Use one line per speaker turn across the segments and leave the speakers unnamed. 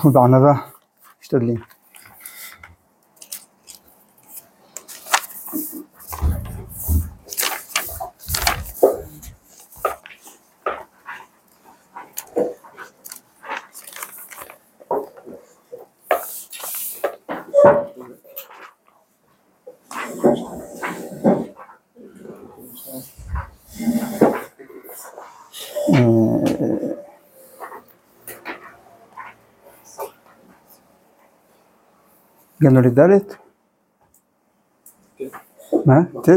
אנחנו בענווה, משתדלים. הגענו לדלת? מה? ט'?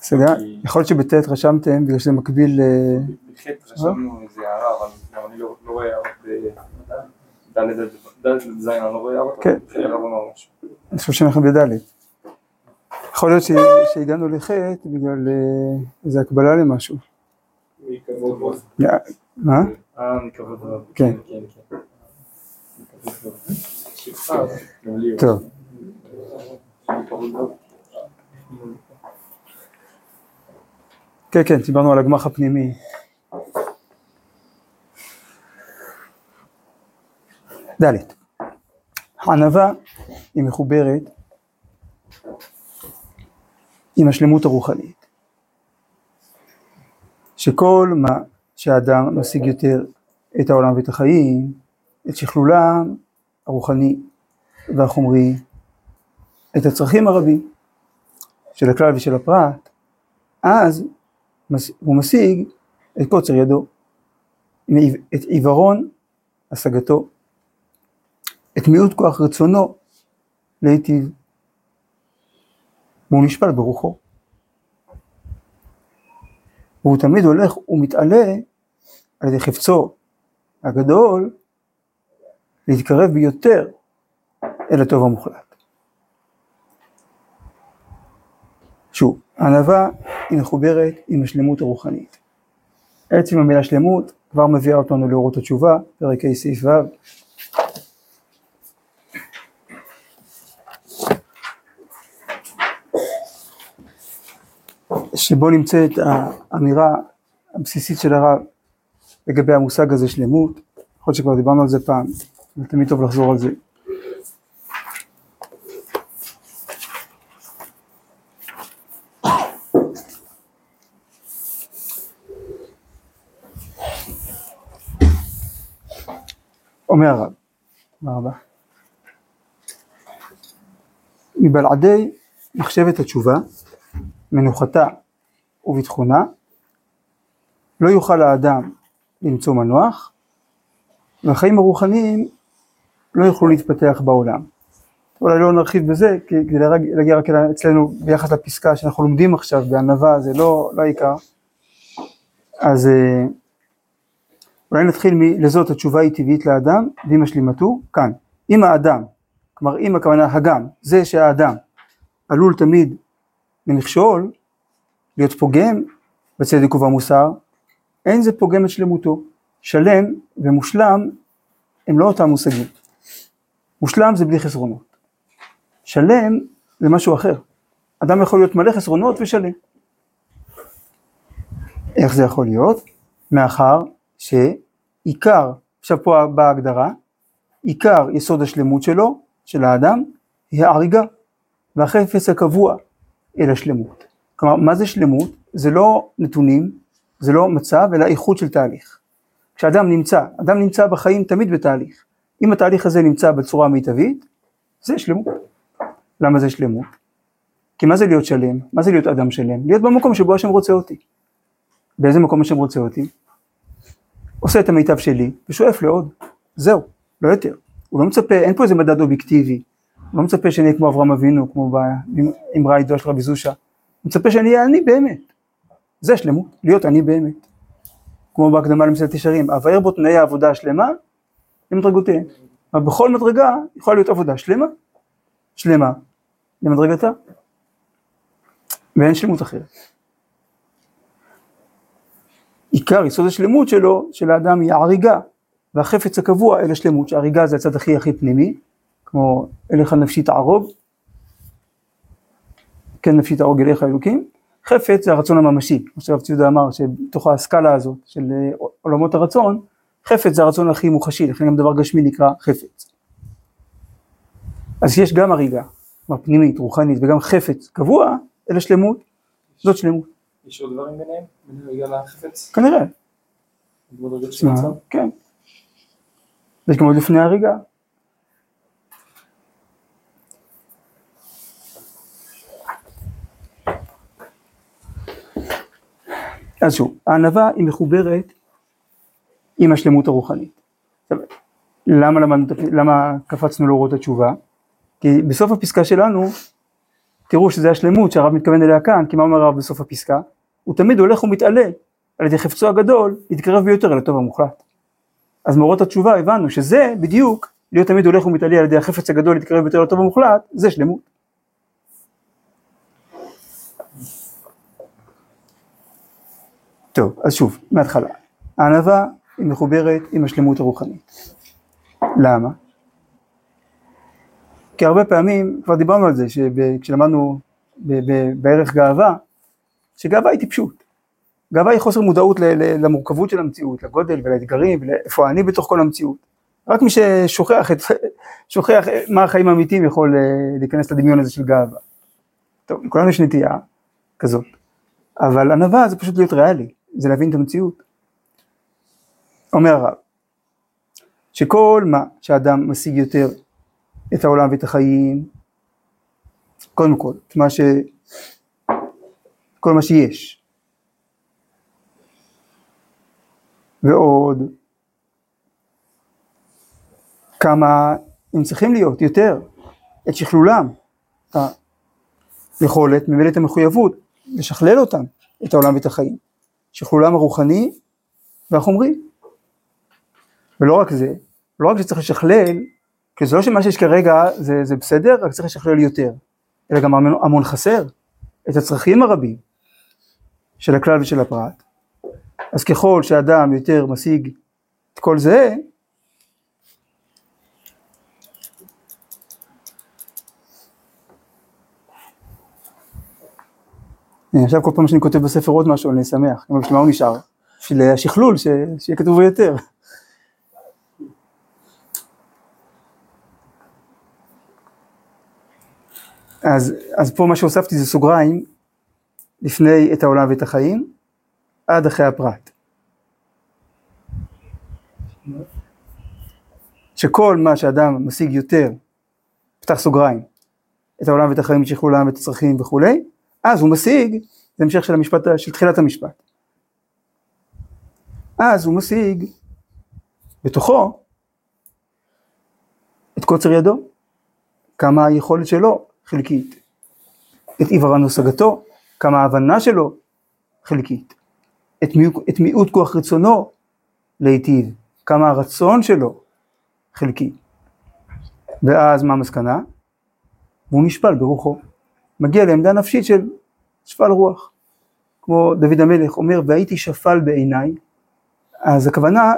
השגה? יכול להיות שבט' רשמתם בגלל שזה מקביל ל...
בחטא רשמנו איזה הערה, אבל אני לא רואה הערות בד' ז', אני לא רואה הערות,
כן. אני חושב שאנחנו בד'. יכול להיות שהגענו לח' בגלל איזה הקבלה למשהו. מה?
אה, מכבוד רב.
כן.
כן, כן.
דיברנו על הגמח הפנימי. ד' הענווה היא מחוברת עם השלמות הרוחנית. שכל מה שהאדם משיג יותר את העולם ואת החיים, את שכלולם הרוחני והחומרי, את הצרכים הרבים של הכלל ושל הפרט, אז הוא משיג את קוצר ידו, את עיוורון השגתו, את מיעוט כוח רצונו להיטיב, והוא נשפל ברוחו. והוא תמיד הולך ומתעלה על ידי חפצו הגדול להתקרב ביותר אל הטוב המוחלט. שוב, הענווה היא מחוברת עם השלמות הרוחנית. עצם המילה שלמות כבר מביאה אותנו לאורות התשובה, פרק ה' סעיף ו'. שבו נמצאת האמירה הבסיסית של הרב לגבי המושג הזה שלמות, יכול להיות שכבר דיברנו על זה פעם, אבל תמיד טוב לחזור על זה. אומר הרב, תודה רבה. מבלעדי מחשבת התשובה, מנוחתה וביטחונה, לא יוכל האדם למצוא מנוח, והחיים הרוחניים לא יוכלו להתפתח בעולם. אולי לא נרחיב בזה, כדי להגיע- רק אצלנו ביחס לפסקה שאנחנו לומדים עכשיו בענווה, זה לא, לא העיקר. אז אה, אולי נתחיל מלזאת התשובה היא טבעית לאדם, ועם השלימתו, כאן. אם האדם, כלומר אם הכוונה הגם, זה שהאדם עלול תמיד למכשול, להיות פוגם בצדק ובמוסר, אין זה פוגם את שלמותו. שלם ומושלם הם לא אותם מושגים. מושלם זה בלי חסרונות. שלם זה משהו אחר. אדם יכול להיות מלא חסרונות ושלם. איך זה יכול להיות? מאחר שעיקר, עכשיו פה באה ההגדרה, עיקר יסוד השלמות שלו, של האדם, היא ההריגה והחפץ הקבוע אל השלמות. כלומר, מה זה שלמות? זה לא נתונים, זה לא מצב, אלא איכות של תהליך. כשאדם נמצא, אדם נמצא בחיים תמיד בתהליך. אם התהליך הזה נמצא בצורה המיטבית, זה שלמות. למה זה שלמות? כי מה זה להיות שלם? מה זה להיות אדם שלם? להיות במקום שבו השם רוצה אותי. באיזה מקום השם רוצה אותי? עושה את המיטב שלי ושואף לעוד. זהו, לא יותר. הוא לא מצפה, אין פה איזה מדד אובייקטיבי. הוא לא מצפה שאני אהיה כמו אברהם אבינו, כמו באמרה הידועה של רבי זושה. הוא מצפה שאני אהיה אני באמת. זה שלמות, להיות אני באמת. כמו בהקדמה למסילת ישרים, אבאר בו תנאי העבודה השלמה למדרגותיהם. אבל בכל מדרגה יכולה להיות עבודה שלמה, שלמה, למדרגתה. ואין שלמות אחרת. עיקר יסוד השלמות שלו, של האדם, היא ההריגה והחפץ הקבוע אל השלמות, שההריגה זה הצד הכי הכי פנימי, כמו אליך נפשי תערוג, כן נפשי תערוג אליך אלוקים, חפץ זה הרצון הממשי, כמו שהרב ציודה אמר, שבתוך הסקאלה הזאת של עולמות הרצון, חפץ זה הרצון הכי מוחשי, לכן גם דבר גשמי נקרא חפץ. אז יש גם הריגה, כלומר פנימית, רוחנית, וגם חפץ קבוע, אלא שלמות, זאת שלמות.
יש עוד דברים ביניהם? בין הריגה לחפץ?
כנראה. כן. יש גם עוד לפני הריגה. אז שוב, הענווה היא מחוברת עם השלמות הרוחנית. עכשיו, למה, למדנו, למה קפצנו לאורות התשובה? כי בסוף הפסקה שלנו, תראו שזה השלמות שהרב מתכוון אליה כאן, כי מה אומר הרב בסוף הפסקה? הוא תמיד הולך ומתעלה על ידי חפצו הגדול, להתקרב ביותר אל הטוב המוחלט. אז מאורות התשובה הבנו שזה בדיוק, להיות תמיד הולך ומתעלה על ידי החפץ הגדול, להתקרב ביותר לטוב המוחלט, זה שלמות. טוב, אז שוב, מההתחלה. הענווה היא מחוברת עם השלמות הרוחנית. למה? כי הרבה פעמים, כבר דיברנו על זה, כשלמדנו בערך גאווה, שגאווה היא טיפשות. גאווה היא חוסר מודעות למורכבות של המציאות, לגודל ולאתגרים, ולאיפה אני בתוך כל המציאות. רק מי ששוכח את, שוכח מה החיים האמיתיים יכול אה, להיכנס לדמיון הזה של גאווה. טוב, לכולנו יש נטייה כזאת, אבל ענווה זה פשוט להיות ריאלי, זה להבין את המציאות. אומר הרב, שכל מה שאדם משיג יותר את העולם ואת החיים, קודם כל, את מה ש... כל מה שיש. ועוד כמה הם צריכים להיות, יותר, את שכלולם, את היכולת, ממילא את המחויבות, לשכלל אותם, את העולם ואת החיים. שכלולם הרוחני והחומרי. ולא רק זה, לא רק שצריך לשכלל, כי זה לא שמה שיש כרגע זה, זה בסדר, רק צריך לשכלל יותר, אלא גם המון, המון חסר, את הצרכים הרבים של הכלל ושל הפרט. אז ככל שאדם יותר משיג את כל זה, עכשיו כל פעם שאני כותב בספר עוד משהו אני שמח, בשביל מה הוא נשאר? בשביל השכלול, שיהיה כתוב יותר. אז, אז פה מה שהוספתי זה סוגריים לפני את העולם ואת החיים, עד אחרי הפרט. שכל מה שאדם משיג יותר, פתח סוגריים, את העולם ואת החיים, את שכלולם ואת הצרכים וכולי, אז הוא משיג, זה המשך של המשפט, של תחילת המשפט. אז הוא משיג בתוכו את קוצר ידו, כמה היכולת שלו חלקית, את עיוורן השגתו, כמה ההבנה שלו חלקית, את, מיעוט, את מיעוט כוח רצונו להיטיב, כמה הרצון שלו חלקי. ואז מה המסקנה? והוא נשפל ברוחו. מגיע לעמדה נפשית של שפל רוח. כמו דוד המלך אומר, והייתי שפל בעיניי, אז הכוונה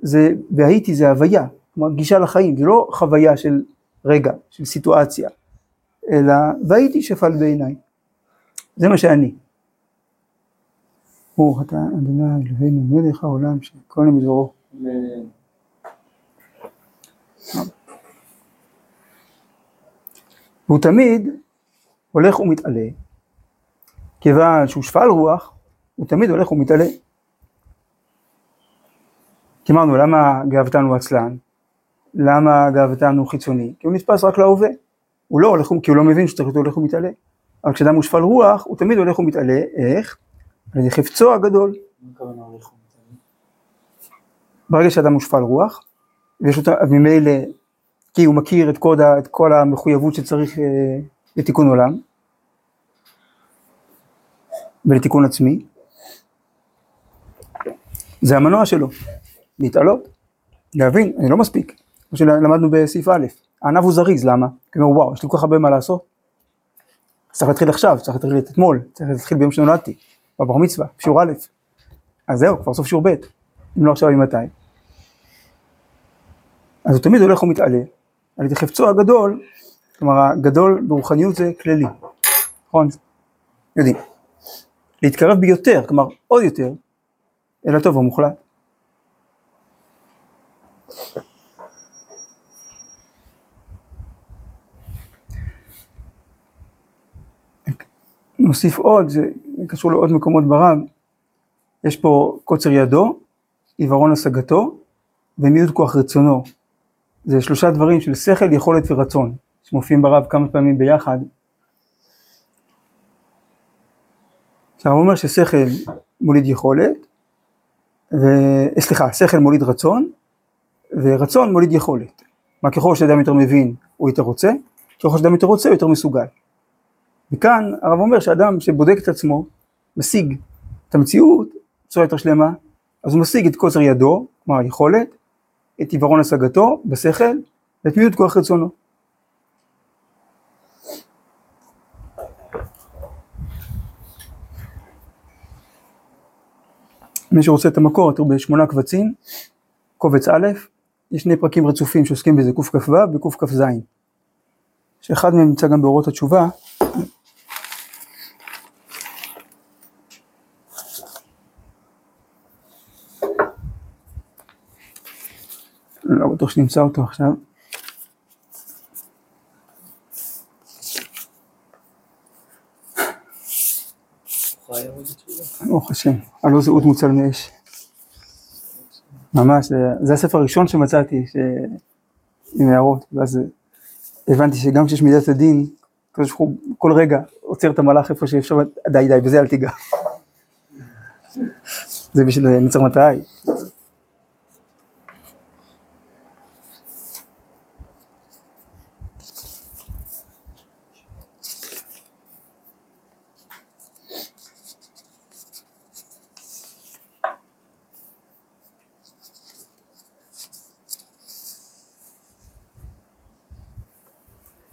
זה, והייתי זה הוויה, כלומר גישה לחיים, זה לא חוויה של רגע, של סיטואציה, אלא והייתי שפל בעיניי. זה מה שאני. ברוך אתה אדוני אלוהינו מלך העולם שכל נמזורו. והוא תמיד הולך ומתעלה, כיוון שהוא שפל רוח, הוא תמיד הולך ומתעלה. כי אמרנו, למה גאוותן הוא עצלן? למה גאוותן הוא חיצוני? כי הוא נתפס רק להווה. הוא לא הולך, כי הוא לא מבין שצריך להיות הולך ומתעלה. אבל כשאדם הוא שפל רוח, הוא תמיד הולך ומתעלה, איך? על ידי חפצו הגדול. ברגע שאדם הוא שפל רוח, ויש אותה, ממילא, כי הוא מכיר את כל, את כל המחויבות שצריך אה, לתיקון עולם, ולתיקון עצמי, זה המנוע שלו, להתעלות, להבין, אני לא מספיק, כמו שלמדנו בסעיף א', הענב הוא זריז, למה? כי הוא אומר, וואו, יש לי כל כך הרבה מה לעשות, צריך להתחיל עכשיו, צריך להתחיל אתמול, צריך להתחיל ביום שנולדתי, בבר מצווה, שיעור א', אז זהו, כבר סוף שיעור ב', אם לא עכשיו, ממתי? אז הוא תמיד הולך ומתעלה, על ידי חפצו הגדול, כלומר הגדול ברוחניות זה כללי, נכון? יודעים. להתקרב ביותר, כלומר עוד יותר, אל הטוב המוחלט. נוסיף עוד, זה קשור לעוד מקומות ברב, יש פה קוצר ידו, עיוורון השגתו ומיעוט כוח רצונו. זה שלושה דברים של שכל, יכולת ורצון, שמופיעים ברב כמה פעמים ביחד. עכשיו הוא אומר ששכל מוליד יכולת, ו... סליחה, שכל מוליד רצון, ורצון מוליד יכולת. מה ככל שאדם יותר מבין הוא יותר רוצה, ככל שאדם יותר רוצה הוא יותר מסוגל. וכאן הרב אומר שאדם שבודק את עצמו, משיג את המציאות בצורה יותר שלמה, אז הוא משיג את קוצר ידו, כלומר היכולת, את עיוורון השגתו בשכל, ואת מיעוט כוח רצונו. מי שרוצה את המקור, תראו בשמונה קבצים, קובץ א', יש שני פרקים רצופים שעוסקים בזה, קכ"ו וקכ"ז, שאחד מהם נמצא גם באורות התשובה, לא בטוח שנמצא אותו עכשיו. ברוך השם, הלא זהות מוצל מאש. ממש, זה הספר הראשון שמצאתי. עם הערות, ואז הבנתי שגם כשיש מידת הדין, כל רגע עוצר את המלאך איפה שאפשר, די די, בזה אל תיגע. זה בשביל מצר מטעי.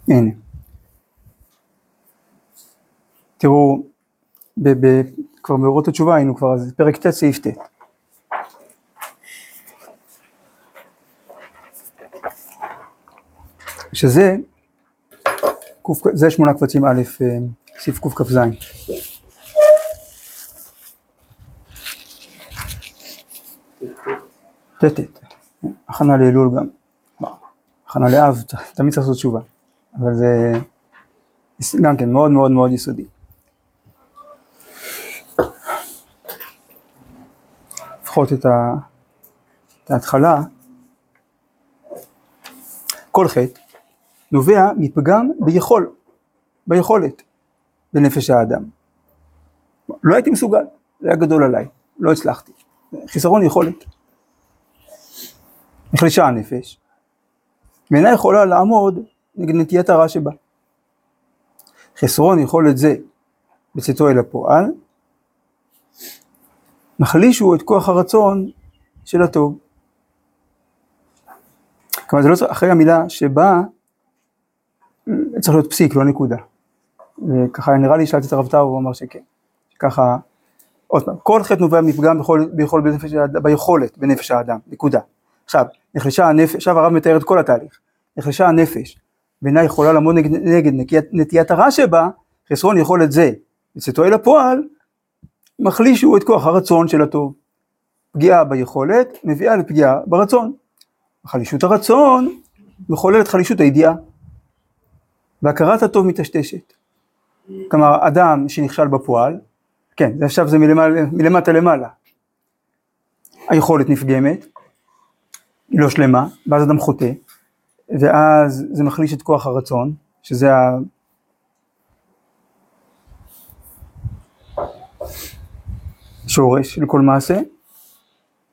הנה. תראו, ב, ב, כבר מאורות התשובה היינו כבר, אז פרק ט' סעיף ט'. שזה, זה שמונה קבצים א', אה, סעיף קכ"ז. ט', הכנה לאלול גם, הכנה לאב, תמיד צריך לעשות תשובה. אבל זה גם כן מאוד מאוד מאוד יסודי. לפחות את. את ההתחלה, כל חטא נובע מפגם ביכול, ביכולת, בנפש האדם. לא הייתי מסוגל, זה היה גדול עליי, לא הצלחתי. חיסרון יכולת. נחלשה הנפש, ואינה יכולה לעמוד נגד נטיית הרע שבה. חסרון יכולת זה בצאתו אל הפועל, מחלישו את כוח הרצון של הטוב. כלומר זה לא צריך, אחרי המילה שבה, צריך להיות פסיק, לא נקודה. וככה נראה לי, שאלתי את הרב טאו, הוא אמר שכן. ככה, עוד פעם, כל חטא נובע מפגם ביכול, ביכול בנפש, ביכולת בנפש האדם, נקודה. עכשיו, נחלשה הנפש, עכשיו הרב מתאר את כל התהליך. נחלשה הנפש ואינה יכולה לעמוד נגד, נגד נטיית, הרע שבה, חסרון יכולת זה, בצאתו אל הפועל, מחלישו את כוח הרצון של הטוב. פגיעה ביכולת מביאה לפגיעה ברצון. חלישות הרצון מחוללת חלישות הידיעה. והכרת הטוב מטשטשת. כלומר, אדם שנכשל בפועל, כן, עכשיו זה מלמעלה, מלמטה למעלה. היכולת נפגמת, היא לא שלמה, ואז אדם חוטא, ואז זה מחליש את כוח הרצון, שזה ה... שורש של כל מעשה,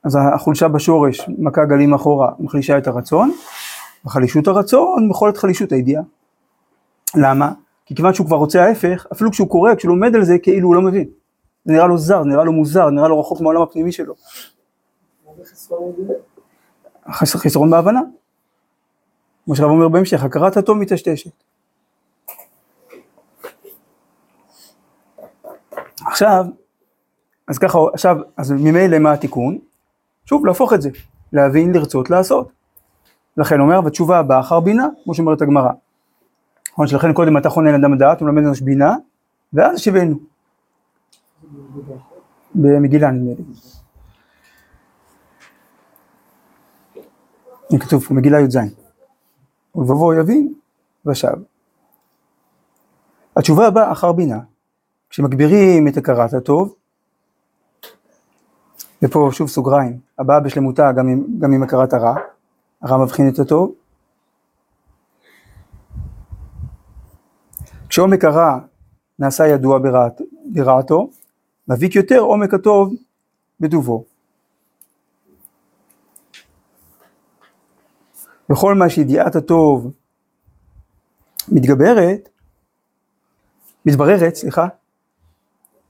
אז החולשה בשורש, מכה גלים אחורה, מחלישה את הרצון, וחלישות הרצון את חלישות הידיעה. למה? כי כיוון שהוא כבר רוצה ההפך, אפילו כשהוא קורא, כשהוא לומד על זה, כאילו הוא לא מבין. זה נראה לו זר, נראה לו מוזר, נראה לו רחוק מהעולם הפנימי שלו. חסרון בהבנה. כמו שהרב אומר בהמשך, הכרת הטוב מטשטשת. עכשיו, אז ככה, עכשיו, אז ממילא מה התיקון? שוב, להפוך את זה, להבין, לרצות, לעשות. לכן אומר, בתשובה הבאה אחר בינה, כמו שאומרת הגמרא. נכון, שלכן קודם אתה חונן אדם דעת, הוא מלמד לנו בינה, ואז שיבנו. במגילה נדמה לי. הנה כתוב מגילה י"ז. ולבבו יבין ושב. התשובה הבאה אחר בינה, כשמגבירים את הכרת הטוב, ופה שוב סוגריים, הבאה בשלמותה גם עם, גם עם הכרת הרע, הרע מבחין את הטוב. כשעומק הרע נעשה ידוע ברעת, ברעתו, מביק יותר עומק הטוב בטובו. וכל מה שידיעת הטוב מתגברת, מתבררת, סליחה,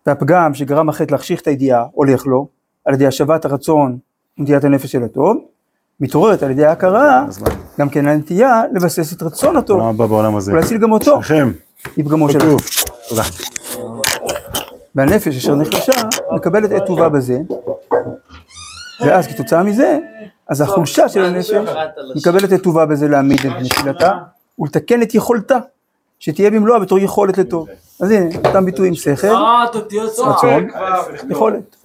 והפגם שגרם החטא להחשיך את הידיעה, הולך לו, על ידי השבת הרצון ונטיית הנפש של הטוב, מתעוררת על ידי ההכרה, גם כן הנטייה לבסס את רצון הטוב. ולהציל גם אותו,
לכם,
מפגמו של.
תודה.
והנפש אשר נחלשה מקבלת את טובה בזה, ואז כתוצאה מזה, אז החולשה של הנפש מקבלת את טובה בזה להעמיד את נפילתה ולתקן את יכולתה, שתהיה במלואה בתור יכולת לטוב. אז הנה, אותם ביטויים שכל,
אה, אתה תהיה צועק.
רצון, יכולת.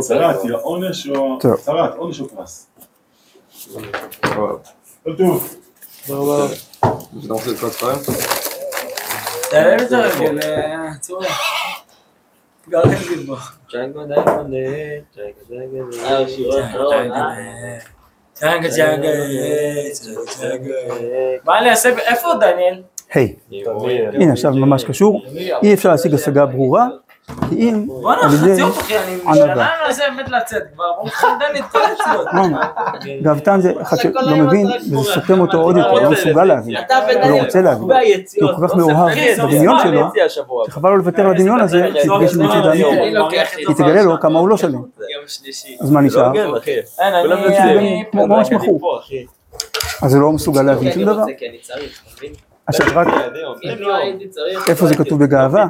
צרת, היא העונש או... צרת, עונש או פרס. כל טוב.
אתה רוצה לקרוא ספרים?
תעלה את הרגל, אה, צורה. גרגל בו. צ'אגה צ'אגה מה אני אעשה, איפה דניאל?
היי, הנה עכשיו ממש קשור, אי אפשר להשיג השגה ברורה, אם
בואנה, חצי אותך, אני
ענווה.
שנה מנסה באמת לצאת כבר, ברוך לך דניאל, כל היציאות.
אמרנו, גאוותן זה אחד שלא מבין וזה סותם אותו עוד יותר, לא מסוגל להבין, הוא לא רוצה להבין, כי הוא כל כך מאוהב בדמיון שלו, שחבל לו לוותר על הדמיון הזה, כי יפגש עם מציאות האמיתית, כי תגלה לו כמה הוא לא שלם. אז מה נשאר?
לא אחי.
ממש מכור,
אחי.
אז הוא לא מסוגל להבין שום דבר,
אתה?
עכשיו רק
לא צריך...
איפה זה כתוב בגאווה?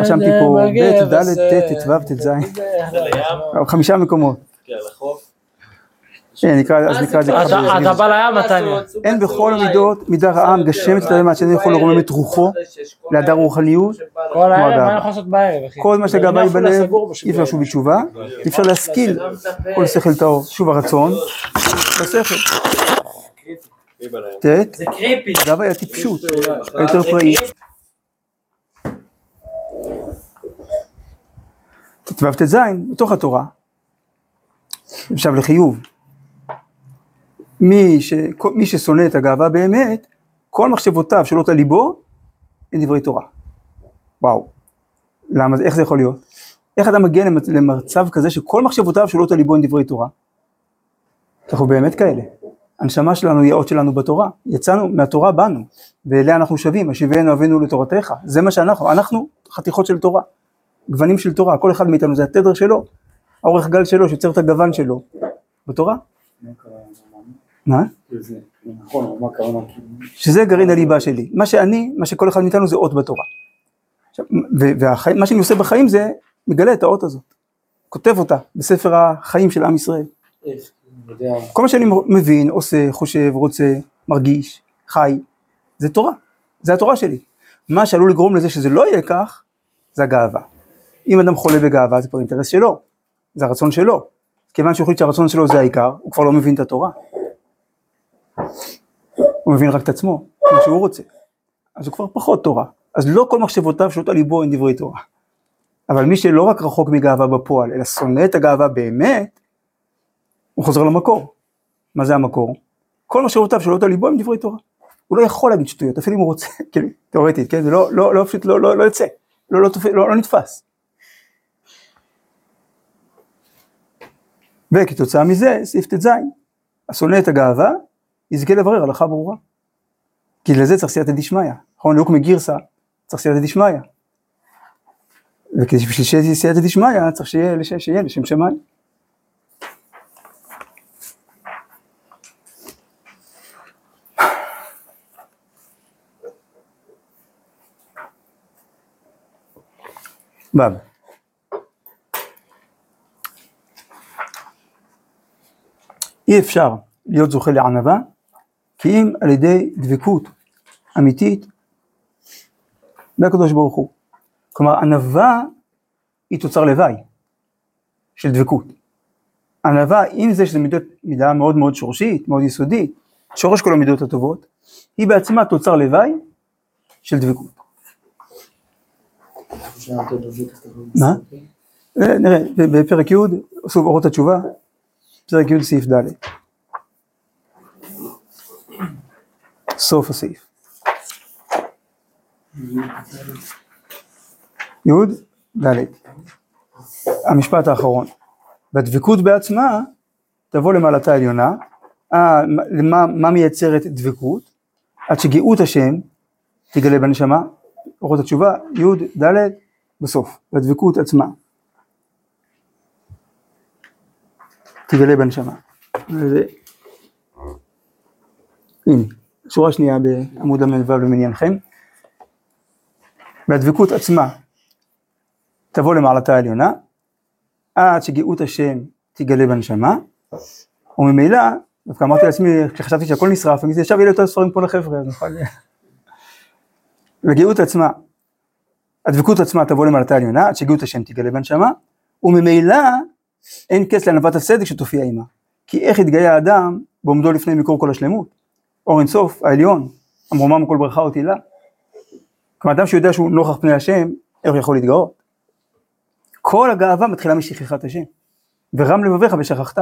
רשמתי פה ב', ד', ט', ט"ו, ט"ז, חמישה מקומות,
כן, לחוף.
הנה, נקרא- אז נקרא את זה ככה.
אתה-. אתה בא לים, מתניה.
אין בכל המידות מידה רעה המגשמת את שאינו יכול לרומם את רוחו להדר רוחניות,
כל הערב,
הגאווה.
מה אני יכול לעשות בערב, אחי?
כל מה היא
אני
בלב, אי אפשר לשוב בתשובה, אי אפשר להשכיל כל שכל טהור, שוב הרצון, השכל. ט',
זה קריפי.
גאווה היא הטיפשות, היותר פראית. ט"ו ט"ז, בתוך התורה, עכשיו לחיוב, מי, ש, כל- מי ששונא את הגאווה באמת, כל מחשבותיו שעולות על ליבו, הן דברי תורה. וואו. למה, זה- איך זה יכול להיות? איך אתה מגיע למצ- למצב כזה שכל מחשבותיו שעולות על ליבו הן דברי תורה? אנחנו באמת כאלה. הנשמה שלנו היא האות שלנו בתורה. יצאנו, מהתורה באנו, ואליה אנחנו שבים, השיבנו אבינו לתורתך. זה מה שאנחנו, אנחנו חתיכות של תורה. גוונים של תורה, כל אחד מאיתנו זה התדר שלו, האורך גל שלו שיוצר את הגוון שלו. בתורה. מה? שזה גרעין הליבה שלי. מה שאני, מה שכל אחד מאיתנו זה אות בתורה. ומה שאני עושה בחיים זה מגלה את האות הזאת. כותב אותה בספר החיים של עם ישראל.
יודע,
כל מה שאני מבין, עושה, חושב, רוצה, מרגיש, חי, זה תורה. זה התורה שלי. מה שעלול לגרום לזה שזה לא יהיה כך, זה הגאווה. אם אדם חולה בגאווה, זה כבר אינטרס שלו. זה הרצון שלו. כיוון שהוא החליט שהרצון שלו זה העיקר, הוא כבר לא מבין את התורה. הוא מבין רק את עצמו, מה שהוא רוצה. אז הוא כבר פחות תורה. אז לא כל מחשבותיו שעולות על ליבו הן דברי תורה. אבל מי שלא רק רחוק מגאווה בפועל, אלא שונא את הגאווה באמת, הוא חוזר למקור. מה זה המקור? כל מחשבותיו שעולות על ליבו הם דברי תורה. הוא לא יכול להגיד שטויות, אפילו אם הוא רוצה, כאילו, תאורטית, כן? זה לא, לא, לא, פשוט לא, לא, לא יוצא, לא, לא, לא, לא נתפס. וכתוצאה מזה, סעיף ט"ז, השונא את הגאווה, יזכה לברר הלכה ברורה. כי לזה צריך סייעתא דשמיא. נכון, לוק מגירסא, צריך סייעתא דשמיא. ובשביל שיהיה סייעתא דשמיא, צריך שיהיה לשם שמיים. ו' אי אפשר להיות זוכה לענווה כי אם על ידי דבקות אמיתית מהקדוש ברוך הוא. כלומר ענווה היא תוצר לוואי של דבקות. ענווה, עם זה שזו מידות, מידה מאוד מאוד שורשית, מאוד יסודית, שורש כל המידות הטובות, היא בעצמה תוצר לוואי של דבקות. מה? אה, נראה, בפרק י', סוף אורות התשובה, פרק י' סעיף ד'. סוף הסעיף. י' ד'. המשפט האחרון. בדבקות בעצמה תבוא למעלתה העליונה, אה, מה מייצרת דבקות? עד שגאות השם תגלה בנשמה, אורות התשובה, י' ד' בסוף, בדבקות עצמה. תגלה בנשמה. ו... הנה, שורה שנייה בעמוד ל"ו למניינכם. והדבקות עצמה תבוא למעלתה העליונה, עד שגאות השם תגלה בנשמה, וממילא, דווקא אמרתי לעצמי, כשחשבתי שהכל נשרף, אני יהיה לי יותר ספרים פה לחבר'ה, אז נוכל... וגאות עצמה, הדבקות עצמה תבוא למעלתה העליונה, עד שגאות השם תגלה בנשמה, וממילא אין קץ לענוות הצדק שתופיע עימה. כי איך יתגאה האדם בעומדו לפני מקור כל השלמות? אור אינסוף, העליון, המרומם כל ברכה ותהילה. כלומר, אדם שיודע שהוא נוכח פני השם, איך יכול להתגאות? כל הגאווה מתחילה משכחת השם. ורם לבביך ושכחת.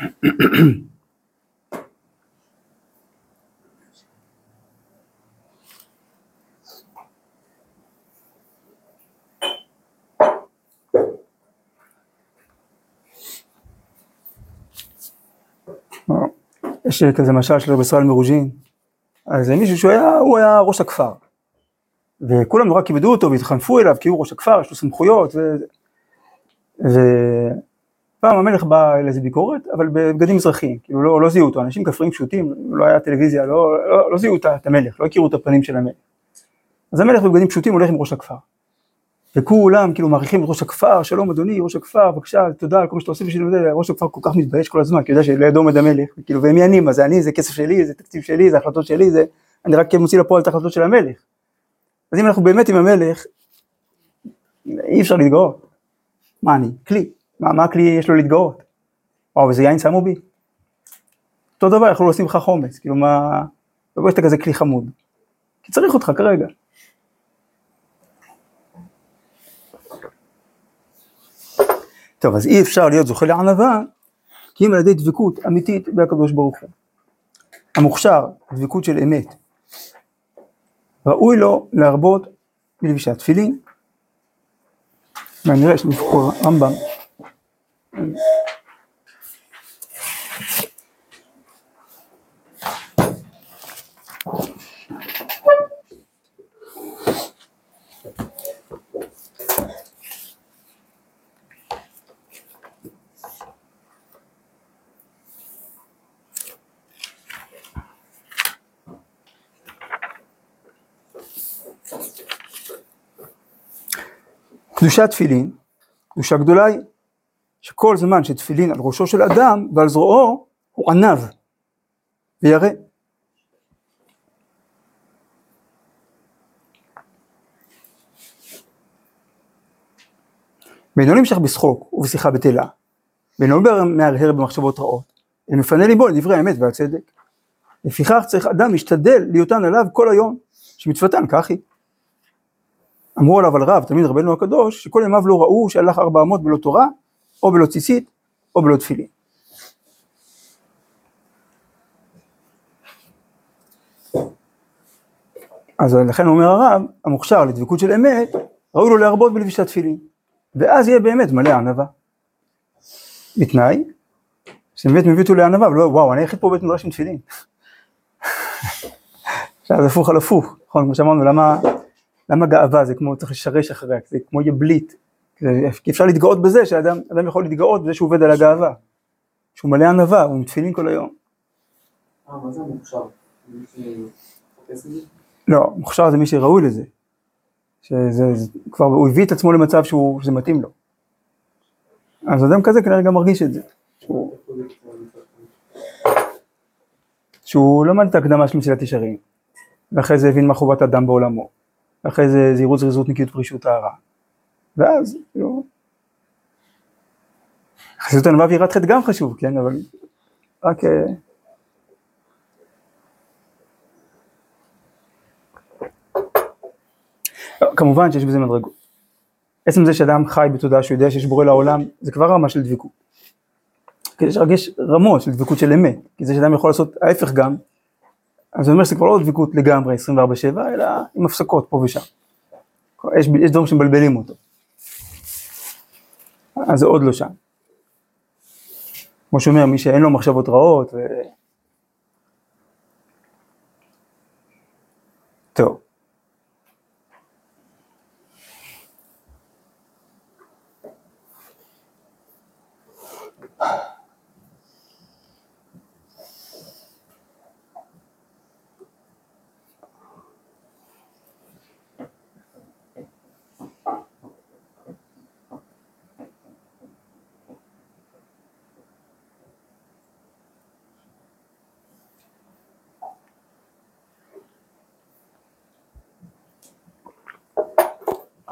יש כזה משל של רבי ישראל מרוז'ין, אז זה מישהו שהוא היה, הוא היה ראש הכפר. וכולם נורא כיבדו אותו והתחנפו אליו כי הוא ראש הכפר, יש לו סמכויות. ו... ופעם המלך בא אל איזה ביקורת, אבל בבגדים מזרחיים, כאילו לא, לא זיהו אותו, אנשים כפריים פשוטים, לא היה טלוויזיה, לא, לא, לא זיהו את המלך, לא הכירו את הפנים של המלך. אז המלך בבגדים פשוטים הולך עם ראש הכפר. וכולם כאילו מעריכים את ראש הכפר, שלום אדוני, ראש הכפר, בבקשה, תודה על כל מה שאתה עושה בשביל זה, ראש הכפר כל כך מתבייש כל הזמן, כי הוא יודע שלידו עומד המלך, כאילו, ומי אני, מה זה אני, זה כסף שלי, זה תקציב שלי, זה החלטות שלי, זה, אני רק מוציא לפועל את ההחלטות של המלך. אז אם אנחנו באמת עם המלך, אי אפשר להתגאות. מה אני? כלי. מה, מה הכלי יש לו להתגאות? וואו, וזה יין שמו בי. אותו דבר, יכלו לשים לך חומץ, כאילו מה, לא שאתה כזה כלי חמוד. כי צריך אותך כרגע. טוב, אז אי אפשר להיות זוכה לענווה, כי אם על ידי דבקות אמיתית בהקדוש ברוך הוא. המוכשר, דבקות של אמת, ראוי לו להרבות בלבישת תפילין. ואני רואה יש לי פה רמב"ם. קדושת תפילין, קדושה גדולה היא, שכל זמן שתפילין על ראשו של אדם ועל זרועו הוא ענב וירא. ואינו נמשך בשחוק ובשיחה בטלה, ואינו מהרהר במחשבות רעות, אלא מפנה ליבו לדברי האמת והצדק. לפיכך צריך אדם להשתדל להיותן עליו כל היום, שמצוותן כך היא. אמרו עליו על רב, תמיד רבנו הקדוש, שכל ימיו לא ראו שהלך ארבע אמות בלא תורה, או בלא ציצית, או בלא תפילין. אז לכן אומר הרב, המוכשר לדבקות של אמת, ראוי לו להרבות בלבישת תפילין, ואז יהיה באמת מלא ענווה. בתנאי, שבאמת מביא אותו לענווה, ולא, וואו, אני היחיד פה בית מדרש עם תפילין. עכשיו הפוך על הפוך, נכון, כמו שאמרנו, למה... למה גאווה? זה כמו, צריך לשרש אחריה, זה כמו יבליט. כי אפשר להתגאות בזה, שאדם יכול להתגאות בזה שהוא עובד על הגאווה. שהוא מלא ענווה, הוא עם תפילין כל היום.
אה, מה זה מוכשר?
לא, מוכשר זה מי שראוי לזה. שזה זה, כבר, הוא הביא את עצמו למצב שהוא, שזה מתאים לו. אז אדם כזה כנראה גם מרגיש את זה. שהוא- שהוא למד את ההקדמה של מסילת ישרים, ואחרי זה הבין מה חובת אדם בעולמו, ואחרי זה זהירות זריזות נקיות פרישות טהרה, ואז, כאילו, חסידות ענווה ויראת חטא גם חשוב, כן, אבל רק... אה, כמובן שיש בזה מדרגות. עצם זה שאדם חי בתודעה שהוא יודע שיש בורא לעולם, זה כבר רמה של דבקות. כדי שרק יש רמות של דבקות של אמת, כי זה שאדם יכול לעשות ההפך גם, אז זה אומר שזה כבר לא דבקות לגמרי 24/7, אלא עם הפסקות פה ושם. יש, יש דברים שמבלבלים אותו. אז זה עוד לא שם. כמו שאומר, מי שאין לו מחשבות רעות, ו... טוב.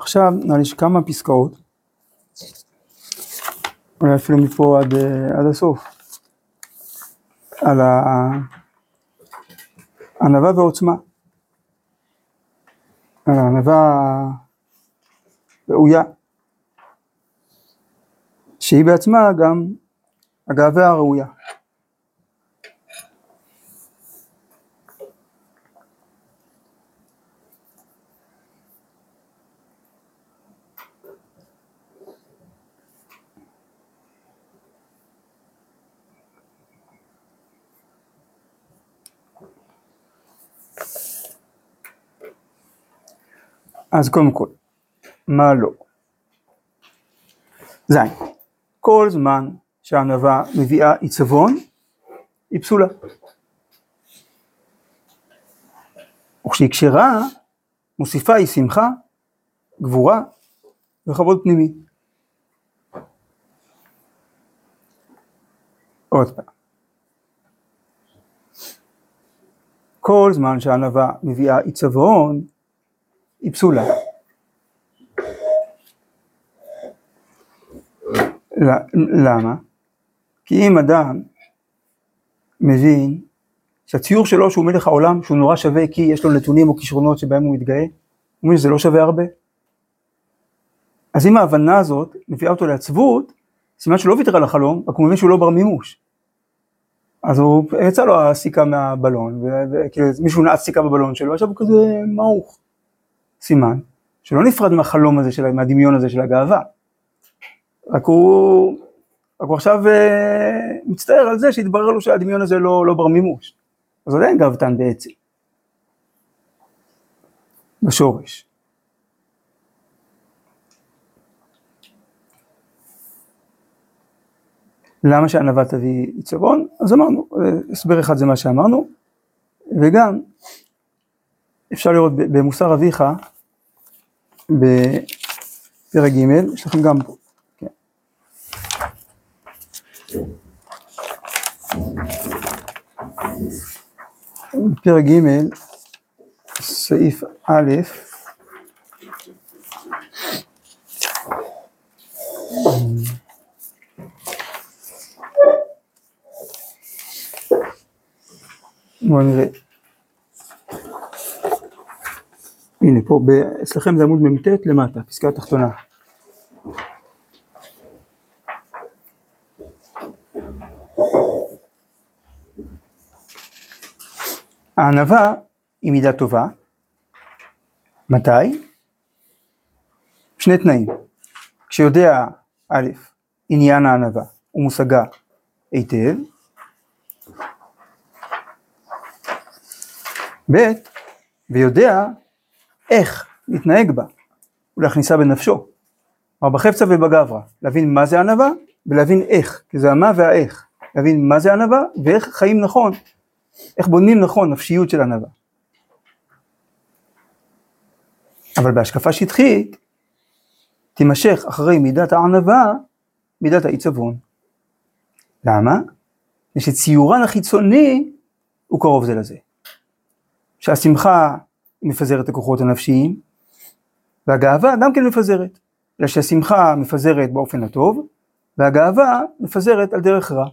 עכשיו נראה לי שכמה פסקאות, אולי אפילו מפה עד, אה, עד הסוף, על הענווה ועוצמה, על הענווה ראויה, שהיא בעצמה גם הגאווה הראויה. אז קודם כל, מה לא? זין, כל זמן שהענווה מביאה עיצבון, היא פסולה. וכשהיא כשרה, מוסיפה היא שמחה, גבורה וכבוד פנימי. עוד פעם. כל זמן שהענווה מביאה עיצבון, היא פסולה. למה? כי אם אדם מבין שהציור שלו שהוא מלך העולם, שהוא נורא שווה כי יש לו נתונים או כישרונות שבהם הוא מתגאה, הוא מבין שזה לא שווה הרבה. אז אם ההבנה הזאת מביאה אותו לעצבות, סימן שהוא לא ויתר על החלום, רק הוא מבין שהוא לא בר מימוש. אז הוא, יצא לו הסיכה מהבלון, וכאילו מישהו נעץ סיכה בבלון שלו, עכשיו הוא כזה מעוך. סימן שלא נפרד מהחלום הזה, של, מהדמיון הזה של הגאווה. רק הוא, רק הוא עכשיו אה, מצטער על זה שהתברר לו שהדמיון הזה לא, לא בר מימוש. אז עדיין גאוותן בעצם. בשורש. למה שענווה תביא עיצבון? אז אמרנו, אה, הסבר אחד זה מה שאמרנו, וגם אפשר לראות במוסר אביך, בפרק ג', יש לכם גם פה. כן. פרק ג', סעיף א', בואו נראה. הנה פה, ב- אצלכם זה עמוד מ"ט למטה, פסקה התחתונה. הענווה היא מידה טובה. מתי? שני תנאים. כשיודע, א', עניין הענווה ומושגה היטב, ב', ויודע איך להתנהג בה ולהכניסה בנפשו. כלומר בחפצה ובגברא, להבין מה זה ענווה ולהבין איך, כי זה המה והאיך, להבין מה זה ענווה ואיך חיים נכון, איך בונים נכון נפשיות של ענווה. אבל בהשקפה שטחית, תימשך אחרי מידת הענווה מידת העיצבון. למה? שציורן החיצוני הוא קרוב זה לזה. שהשמחה מפזרת את הכוחות הנפשיים, והגאווה גם כן מפזרת. אלא שהשמחה מפזרת באופן הטוב, והגאווה מפזרת על דרך רע.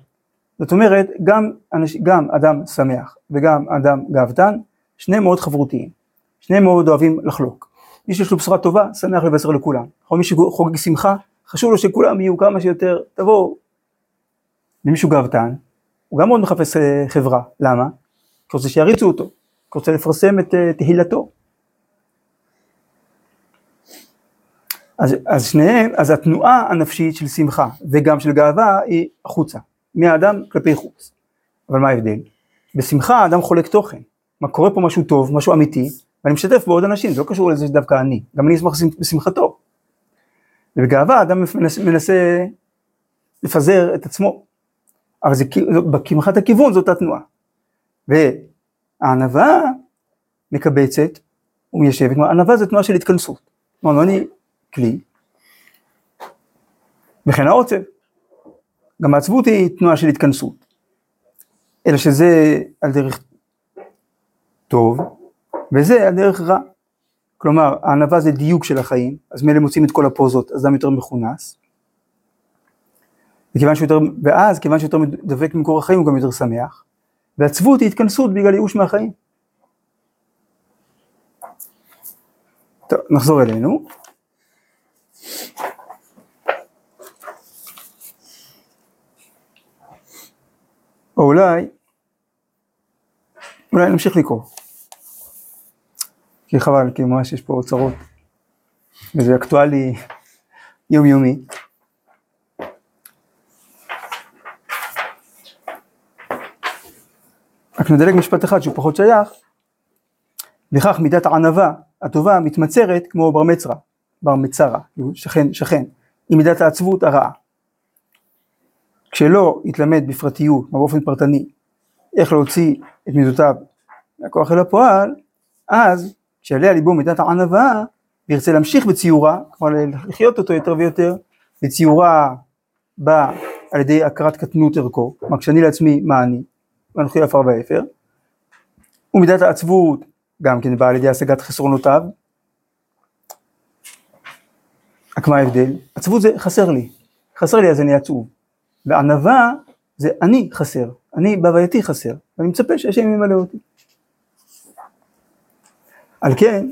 זאת אומרת, גם, אנש, גם אדם שמח וגם אדם גאוותן, שניהם מאוד חברותיים, שניהם מאוד אוהבים לחלוק. מי שיש לו בשורה טובה, שמח לבשר לכולם. מי שחוגג שמחה, חשוב לו שכולם יהיו כמה שיותר, תבואו. ומישהו גאוותן, הוא גם מאוד מחפש אה, חברה, למה? כי רוצה שיריצו אותו, רוצה לפרסם את אה, תהילתו. אז, אז שניהם, אז התנועה הנפשית של שמחה וגם של גאווה היא החוצה, מהאדם כלפי חוץ. אבל מה ההבדל? בשמחה האדם חולק תוכן, מה קורה פה משהו טוב, משהו אמיתי, ואני משתף בעוד אנשים, זה לא קשור לזה שדווקא אני, גם אני אשמח בשמחתו. ובגאווה האדם מנסה, מנסה לפזר את עצמו, אבל זה כמחת הכיוון זאת התנועה. והענווה מקבצת ומיישבת, כלומר ענווה זה תנועה של התכנסות, כלומר אני כלי, וכן העוצב. גם העצבות היא תנועה של התכנסות, אלא שזה על דרך טוב, וזה על דרך רע. כלומר, הענווה זה דיוק של החיים, אז מילא מוצאים את כל הפוזות, אז אדם יותר מכונס. וכיוון שיותר, ואז כיוון שיותר דבק במקור החיים הוא גם יותר שמח. ועצבות היא התכנסות בגלל ייאוש מהחיים. טוב, נחזור אלינו. או אולי, אולי נמשיך לקרוא. כי חבל, כי ממש יש פה אוצרות, וזה אקטואלי יומיומי. רק נדלג משפט אחד שהוא פחות שייך, וכך מידת הענווה הטובה מתמצרת כמו בר מצרה, בר מצרה, שכן, שכן, היא מידת העצבות הרעה. כשלא יתלמד בפרטיות, באופן פרטני, איך להוציא את מידותיו מהכוח אל הפועל, אז כשיעלה על ליבו מידת הענווה, וירצה להמשיך בציורה, כלומר לחיות אותו יותר ויותר, וציורה באה על ידי הכרת קטנות ערכו, כלומר כשאני לעצמי מה אני, ואנוכי עפר ואפר, ומידת העצבות גם כן באה על ידי השגת חסרונותיו. רק מה ההבדל? עצבות זה חסר לי, חסר לי אז אני עצוב, וענווה זה אני חסר, אני בהווייתי חסר, ואני מצפה שהשם ימלא אותי. על כן,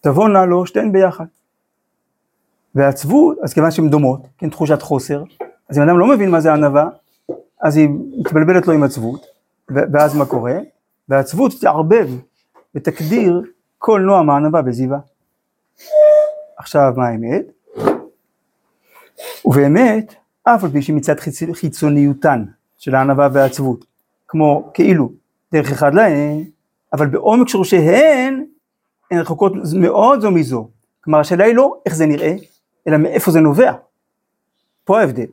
תבואנה לו שתיהן ביחד. ועצבות, אז כיוון שהן דומות, כן, תחושת חוסר, אז אם אדם לא מבין מה זה ענווה, אז היא מתבלבלת לו עם עצבות, ואז מה קורה? והעצבות תערבב ותגדיר כל נועם מענווה וזיווה. עכשיו מה האמת? ובאמת, אף על פי שמצד חיצוניותן של הענווה והעצבות, כמו כאילו דרך אחד להן, אבל בעומק שורשיהן הן רחוקות מאוד זו מזו. כלומר השאלה היא לא איך זה נראה, אלא מאיפה זה נובע. פה ההבדל.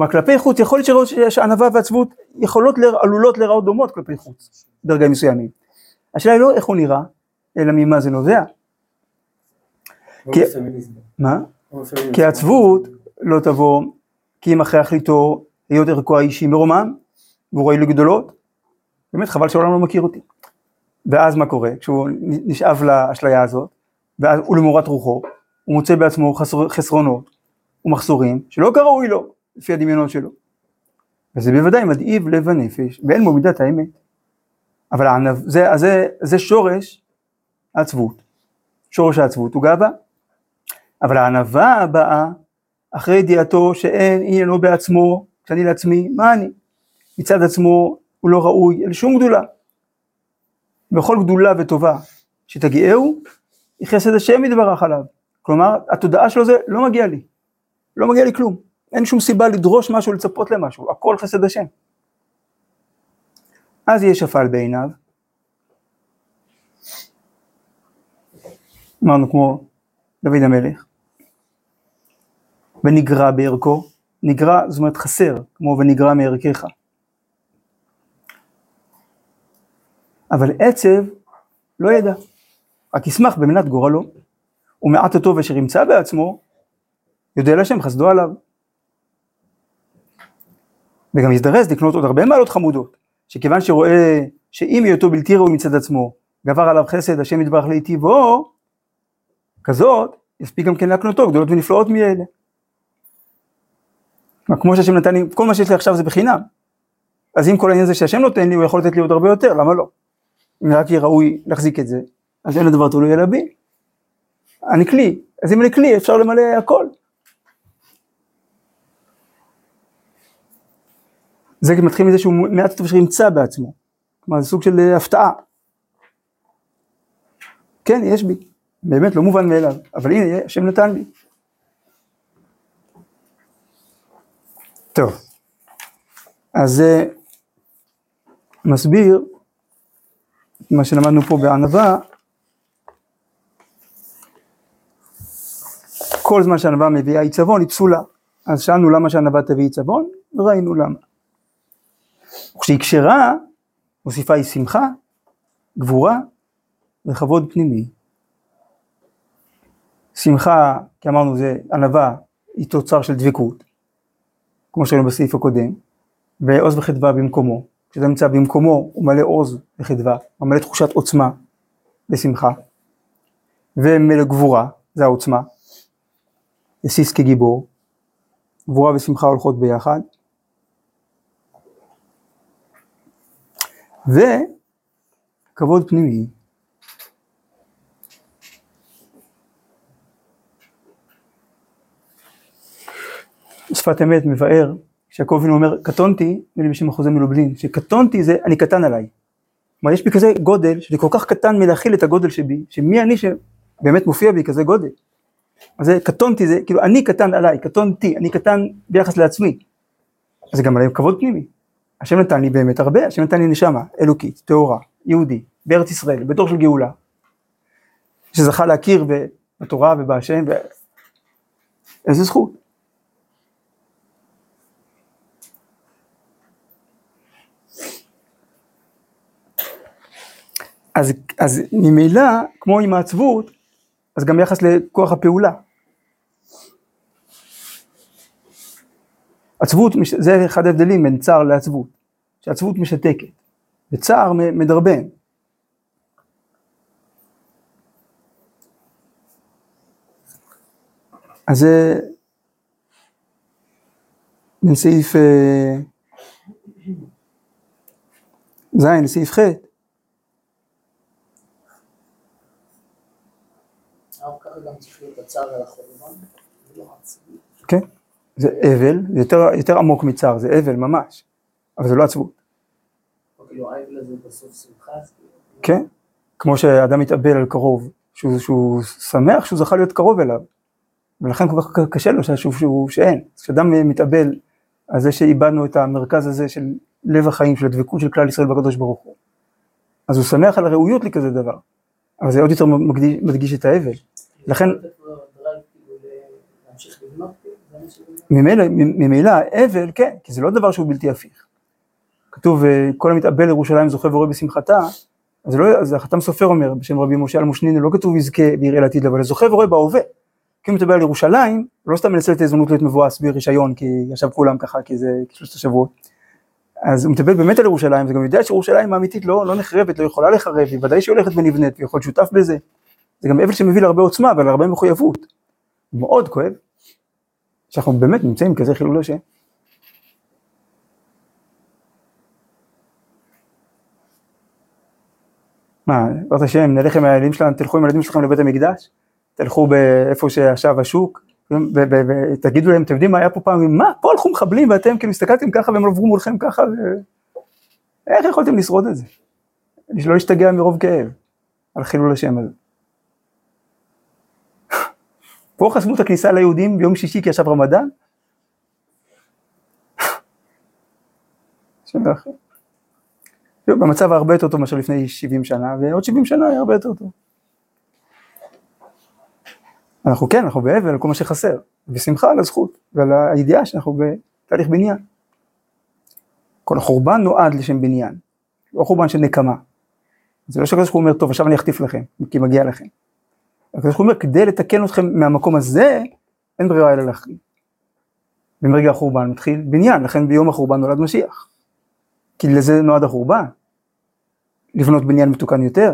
כלומר כלפי חוץ יכול להיות שענווה ועצבות יכולות, עלולות להיראות דומות כלפי חוץ, בדרגים מסוימים. השאלה היא לא איך הוא נראה, אלא ממה זה נובע. כי, מה? כי העצבות לא תבוא, כי אם אחרי החליטו היות ערכו האישי מרומם, והוא רואה לי גדולות, באמת חבל שהעולם לא מכיר אותי. ואז מה קורה? כשהוא נשאב לאשליה הזאת, ואז הוא למורת רוחו, הוא מוצא בעצמו חסר, חסרונות ומחסורים שלא כראוי לו, לפי הדמיונות שלו. וזה בוודאי מדאיב לב הנפש, ואין בו מידת האמת. אבל הענב, זה, זה, זה שורש העצבות. שורש העצבות הוא גאווה. אבל הענווה הבאה, אחרי ידיעתו שאין עניינו בעצמו, כשאני לעצמי, מה אני? מצד עצמו הוא לא ראוי אל שום גדולה. בכל גדולה וטובה שתגיעהו, היא חסד השם יתברך עליו. כלומר, התודעה שלו זה לא מגיע לי, לא מגיע לי כלום. אין שום סיבה לדרוש משהו, לצפות למשהו, הכל חסד השם. אז יהיה שפל בעיניו. אמרנו כמו דוד המלך. ונגרע בערכו, נגרע זאת אומרת חסר, כמו ונגרע מערכך. אבל עצב לא ידע, רק ישמח במנת גורלו, ומעט הטוב אשר ימצא בעצמו, יודע להשם חסדו עליו. וגם יזדרז לקנות עוד הרבה מעלות חמודות, שכיוון שרואה שאם היותו בלתי ראוי מצד עצמו, גבר עליו חסד השם יתברך להיטיבו, כזאת, יספיק גם כן להקנותו, גדולות ונפלאות מאלה. כמו שהשם נתן לי, כל מה שיש לי עכשיו זה בחינם. אז אם כל העניין זה שהשם נותן לי, הוא יכול לתת לי עוד הרבה יותר, למה לא? אם רק יהיה ראוי להחזיק את זה, אז אין הדבר תלוי אלא בי. אני כלי, אז אם אני כלי אפשר למלא הכל. זה מתחיל מזה שהוא מעט טוב שימצא בעצמו. כלומר זה סוג של אה, הפתעה. כן, יש בי. באמת לא מובן מאליו, אבל הנה, השם נתן לי. טוב, אז זה מסביר את מה שלמדנו פה בענווה, כל זמן שענווה מביאה עיצבון היא פסולה. אז שאלנו למה שענווה תביא עיצבון, וראינו למה. וכשהיא כשרה, מוסיפה היא שמחה, גבורה וכבוד פנימי. שמחה, כי אמרנו זה ענווה, היא תוצר של דבקות, כמו שראינו בסעיף הקודם, ועוז וחדווה במקומו. כשזה נמצא במקומו הוא מלא עוז וחדווה, הוא מלא תחושת עוצמה ושמחה. ומלא גבורה, זה העוצמה. יסיס כגיבור, גבורה ושמחה הולכות ביחד. וכבוד פנימי. שפת אמת מבאר, שיעקב אבינו אומר קטונתי, נדמה לי בשם אחוזי מלובלין, שקטונתי זה אני קטן עליי. כלומר יש בי כזה גודל, שאני כל כך קטן מלהכיל את הגודל שבי, שמי אני שבאמת מופיע בי כזה גודל. אז זה קטונתי זה כאילו אני קטן עליי, קטונתי, אני קטן ביחס לעצמי. אז זה גם עליי כבוד פנימי. השם נתן לי באמת הרבה, השם נתן לי נשמה אלוקית, טהורה, יהודי, בארץ ישראל, בדור של גאולה. שזכה להכיר בתורה ובהשם, ו... איזה זכות. אז, אז ממילא, כמו עם העצבות, אז גם ביחס לכוח הפעולה. עצבות, זה אחד ההבדלים בין צער לעצבות, שעצבות משתקת, וצער מדרבן. אז זה בין סעיף אה, ז' לסעיף ח', כן, זה אבל, זה יותר, יותר עמוק מצער, זה אבל ממש, אבל זה לא עצבות.
כאילו הזה בסוף שמחה?
כן, כמו שאדם מתאבל על קרוב, שהוא, שהוא שמח שהוא זכה להיות קרוב אליו, ולכן כל כך קשה לו שהוא, שהוא, שאין. כשאדם מתאבל על זה שאיבדנו את המרכז הזה של לב החיים, של הדבקות של כלל ישראל בקדוש ברוך הוא, אז הוא שמח על הראויות לכזה דבר, אבל זה עוד יותר מדגיש, מדגיש את האבל. לכן, ממילא, אבל, כן, כי זה לא דבר שהוא בלתי הפיך. כתוב, כל המתאבל לירושלים זוכה ורואה בשמחתה, אז לא, החתם סופר אומר בשם רבי משה אלמושנינו, לא כתוב יזכה ויראה לעתיד, אבל זוכה ורואה בהווה. כי הוא מתאבל על ירושלים, לא סתם מנצל את ההזדמנות להיות מבואס ברישיון, כי ישב כולם ככה, כי זה שלושת השבועות. אז הוא מתאבל באמת על ירושלים, וגם יודע שירושלים האמיתית לא, לא נחרבת, לא יכולה לחרב, היא ודאי שהיא הולכת ונבנית, ויכול להיות שותף בזה. זה גם אבל שמביא להרבה עוצמה, אבל להרבה מחויבות. מאוד כואב, שאנחנו באמת נמצאים כזה חילול השם. מה, בעזרת השם, נלך עם הילדים שלנו, תלכו עם הילדים שלכם לבית המקדש, תלכו באיפה שישב השוק, ותגידו להם, אתם יודעים מה היה פה פעם, מה, פה הלכו מחבלים ואתם כאילו הסתכלתם ככה והם עברו מולכם ככה, ו... איך יכולתם לשרוד את זה? שלא להשתגע מרוב כאב על חילול השם הזה. פה חסמו את הכניסה ליהודים ביום שישי כי ישב רמדאן? במצב הרבה יותר טוב מאשר לפני 70 שנה, ועוד 70 שנה היה הרבה יותר טוב. אנחנו כן, אנחנו באבל על כל מה שחסר, בשמחה על הזכות ועל הידיעה שאנחנו בתהליך בניין. כל החורבן נועד לשם בניין, לא חורבן של נקמה. זה לא ברוך הוא אומר, טוב, עכשיו אני אחטיף לכם, כי מגיע לכם. הקדוש ברוך הוא אומר, כדי לתקן אתכם מהמקום הזה, אין ברירה אלא להחריב. ומרגע החורבן מתחיל בניין, לכן ביום החורבן נולד משיח. כי לזה נועד החורבן. לבנות בניין מתוקן יותר.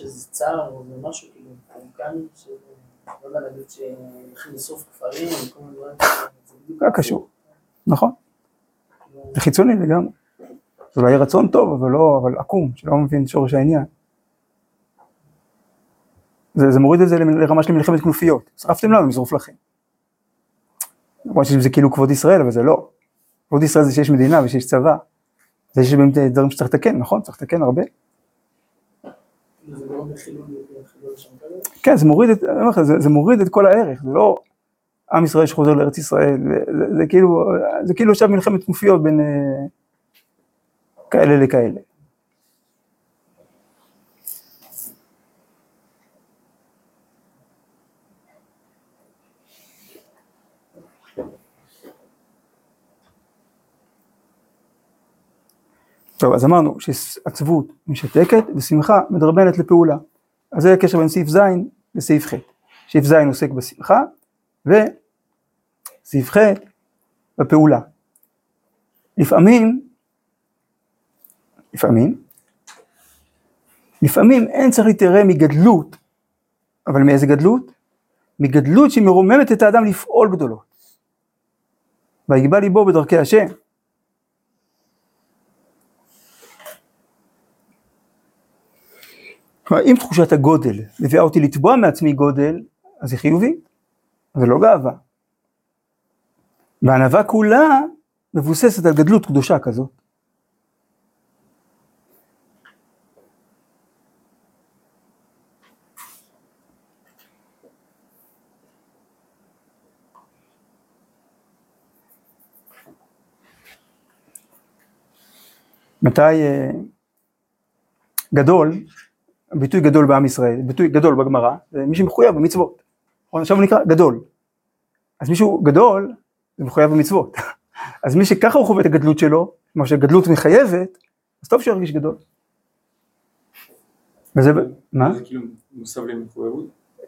איזה צער או משהו, כאילו, כאן, ש... לא יודע להגיד שהולכים לשרוף כפרים, וכל מיני דברים.
קשור. נכון, זה חיצוני לגמרי. זה אולי רצון טוב, אבל לא, אבל עקום, שלא מבין שורש העניין. זה, זה מוריד את זה לרמה של מלחמת כנופיות. שרפתם לנו, נשרוף לכם. למרות שזה כאילו כבוד ישראל, אבל זה לא. כבוד ישראל זה שיש מדינה ושיש צבא. זה שיש באמת דברים שצריך לתקן, נכון? צריך לתקן הרבה.
כאילו, לא שם כזה.
כן, זה מוריד את, זה, זה מוריד את כל הערך, זה לא עם ישראל שחוזר לארץ ישראל, זה, זה כאילו, זה כאילו עכשיו מלחמת כנופיות בין אה, כאלה לכאלה. טוב, אז אמרנו שעצבות משתקת ושמחה מדרבנת לפעולה. אז זה הקשר בין סעיף ז' לסעיף ח'. סעיף ז' עוסק בשמחה, וסעיף ח' בפעולה. לפעמים, לפעמים, לפעמים אין צריך להתערם מגדלות, אבל מאיזה גדלות? מגדלות שהיא מרוממת את האדם לפעול גדולות. ויגבה ליבו בדרכי השם. כלומר, אם תחושת הגודל מביאה אותי לתבוע מעצמי גודל, אז היא חיובית, זה לא גאווה. והענווה כולה מבוססת על גדלות קדושה כזאת. מתי אה, גדול, ביטוי גדול בעם ישראל, ביטוי גדול בגמרא, זה מי שמחויב במצוות. נכון? עכשיו הוא נקרא גדול. אז מישהו גדול, זה מחויב במצוות. אז מי שככה הוא חווה את הגדלות שלו, כמו שגדלות מחייבת, אז טוב שירגיש גדול. וזה, מה?
זה כאילו מוסב לי מחויבות.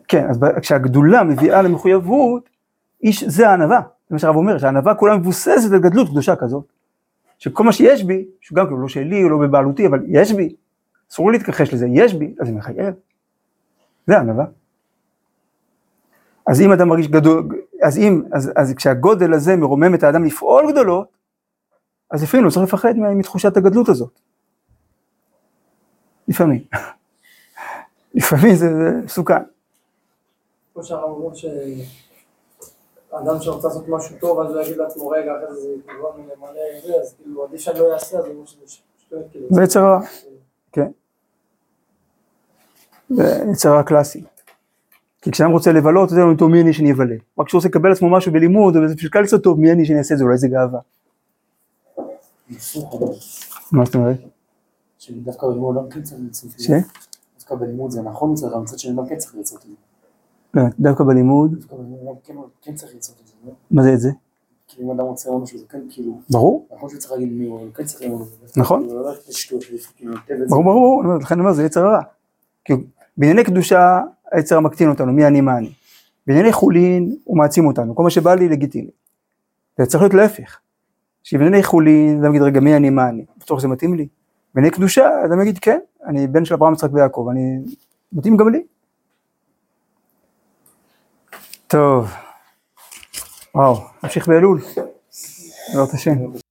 כן, אז כשהגדולה מביאה למחויבות, איש, זה הענווה. זה מה שהרב אומר, שהענווה כולה מבוססת על גדלות קדושה כזאת. שכל מה שיש בי, שהוא גם כאילו לא שלי או לא בבעלותי, אבל יש בי, אסור להתכחש לזה, יש בי, אז זה מחייב. זה ענווה. אז אם אדם מרגיש גדול, אז אם, אז, אז כשהגודל הזה מרומם את האדם לפעול גדולות, אז לפעמים לא צריך לפחד מתחושת הגדלות הזאת. לפעמים. לפעמים זה, זה מסוכן.
כמו שהרב אומר שאדם שרוצה לעשות משהו טוב, אז הוא יגיד לעצמו, רגע, אחרי זה זה יגרום לי למלא זה, אז כאילו, עדיף שאני לא אעשה, אז זה שזה שטויות, כאילו.
זה יצר הרע. כן. זה יצר הרע קלאסי. כי כשאדם רוצה לבלות, זה אומר איתו מי אני שאני אבלה. רק כשהוא רוצה לקבל לעצמו משהו בלימוד, וזה פשוט קל לעשות טוב, מי אני שאני אעשה את זה, אולי זה גאווה.
אבל
מה זאת אומרת?
שדווקא בלימוד גם כן צריך לרצות את
ש?
זה. דווקא בלימוד זה נכון אבל מצד שני גם כן צריך לרצות
לא, דווקא בלימוד,
כן- כן צריך לרצות את זה. לא?
מה זה את זה?
כי אם אדם רוצה משהו זה כן כאילו,
ברור,
נכון שהוא צריך להגיד מי הוא, כן צריך ללמוד.
נכון.
לא כאילו.
ברור, ברור, לכן אני אומר, זה יצר הרע. כי בענייני קדושה, היצר המקטין אותנו, מי אני מה אני. בענייני חולין, הוא מעצים אותנו, כל מה שבא לי לגיטימי. זה צריך להיות להפך. שבענייני חולין, אדם יגיד, רגע, מי אני מה אני, בטוח שזה מתאים לי. בענייני קדושה, אדם יגיד, כן, אני בן של אברהם, יצחק ויעקב, אני, מתאים גם לי. טוב, וואו, נמשיך באלול, בעזרת השם.